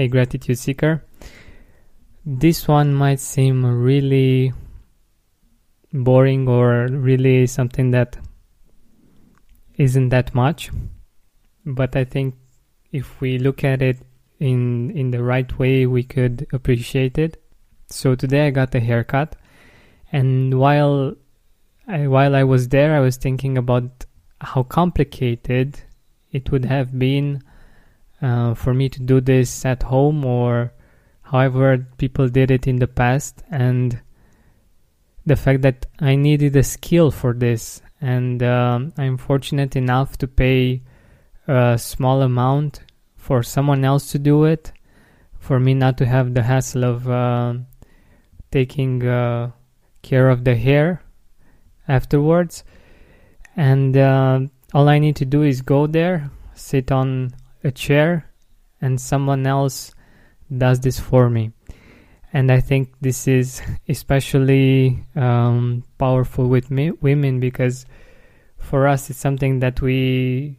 Hey, Gratitude Seeker. This one might seem really boring or really something that isn't that much, but I think if we look at it in in the right way, we could appreciate it. So today I got a haircut, and while I, while I was there, I was thinking about how complicated it would have been uh, for me to do this at home or however people did it in the past, and the fact that I needed a skill for this, and um, I'm fortunate enough to pay a small amount for someone else to do it, for me not to have the hassle of uh, taking uh, care of the hair afterwards. And uh, all I need to do is go there, sit on a chair, and someone else does this for me. And I think this is especially um, powerful with me, women because for us it's something that we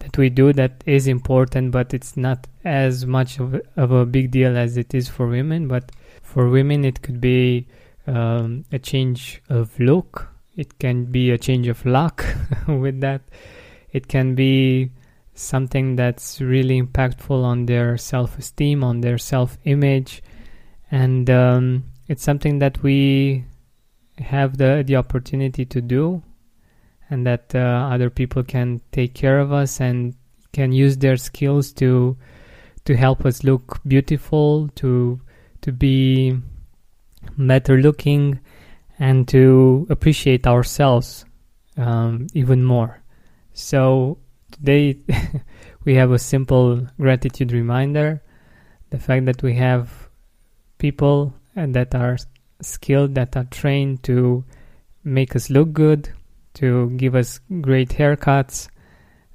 that we do that is important, but it's not as much of, of a big deal as it is for women. But for women, it could be um, a change of look, it can be a change of luck with that, it can be something that's really impactful on their self esteem, on their self image, and um, it's something that we have the, the opportunity to do and that uh, other people can take care of us and can use their skills to to help us look beautiful to to be better looking and to appreciate ourselves um, even more. So today we have a simple gratitude reminder. The fact that we have people and that are skilled that are trained to make us look good to give us great haircuts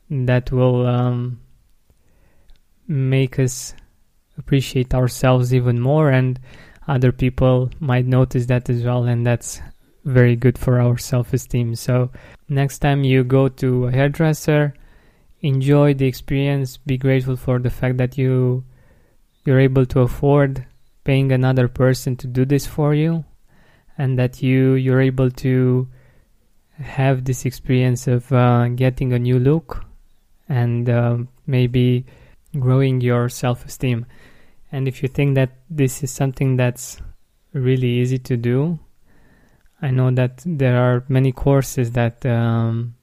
that will um, make us appreciate ourselves even more and other people might notice that as well and that's very good for our self-esteem. So next time you go to a hairdresser enjoy the experience be grateful for the fact that you you're able to afford paying another person to do this for you and that you you're able to have this experience of uh, getting a new look and uh, maybe growing your self esteem. And if you think that this is something that's really easy to do, I know that there are many courses that um,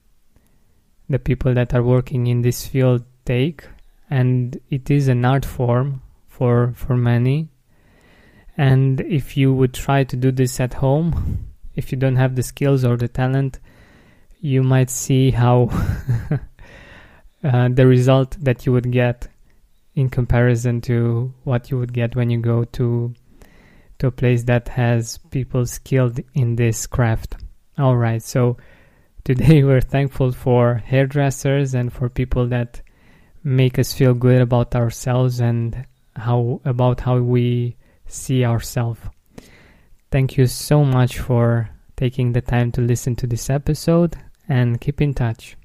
the people that are working in this field take, and it is an art form for for many. And if you would try to do this at home, if you don't have the skills or the talent, you might see how uh, the result that you would get in comparison to what you would get when you go to to a place that has people skilled in this craft. All right, so today we're thankful for hairdressers and for people that make us feel good about ourselves and how about how we see ourselves. Thank you so much for taking the time to listen to this episode and keep in touch.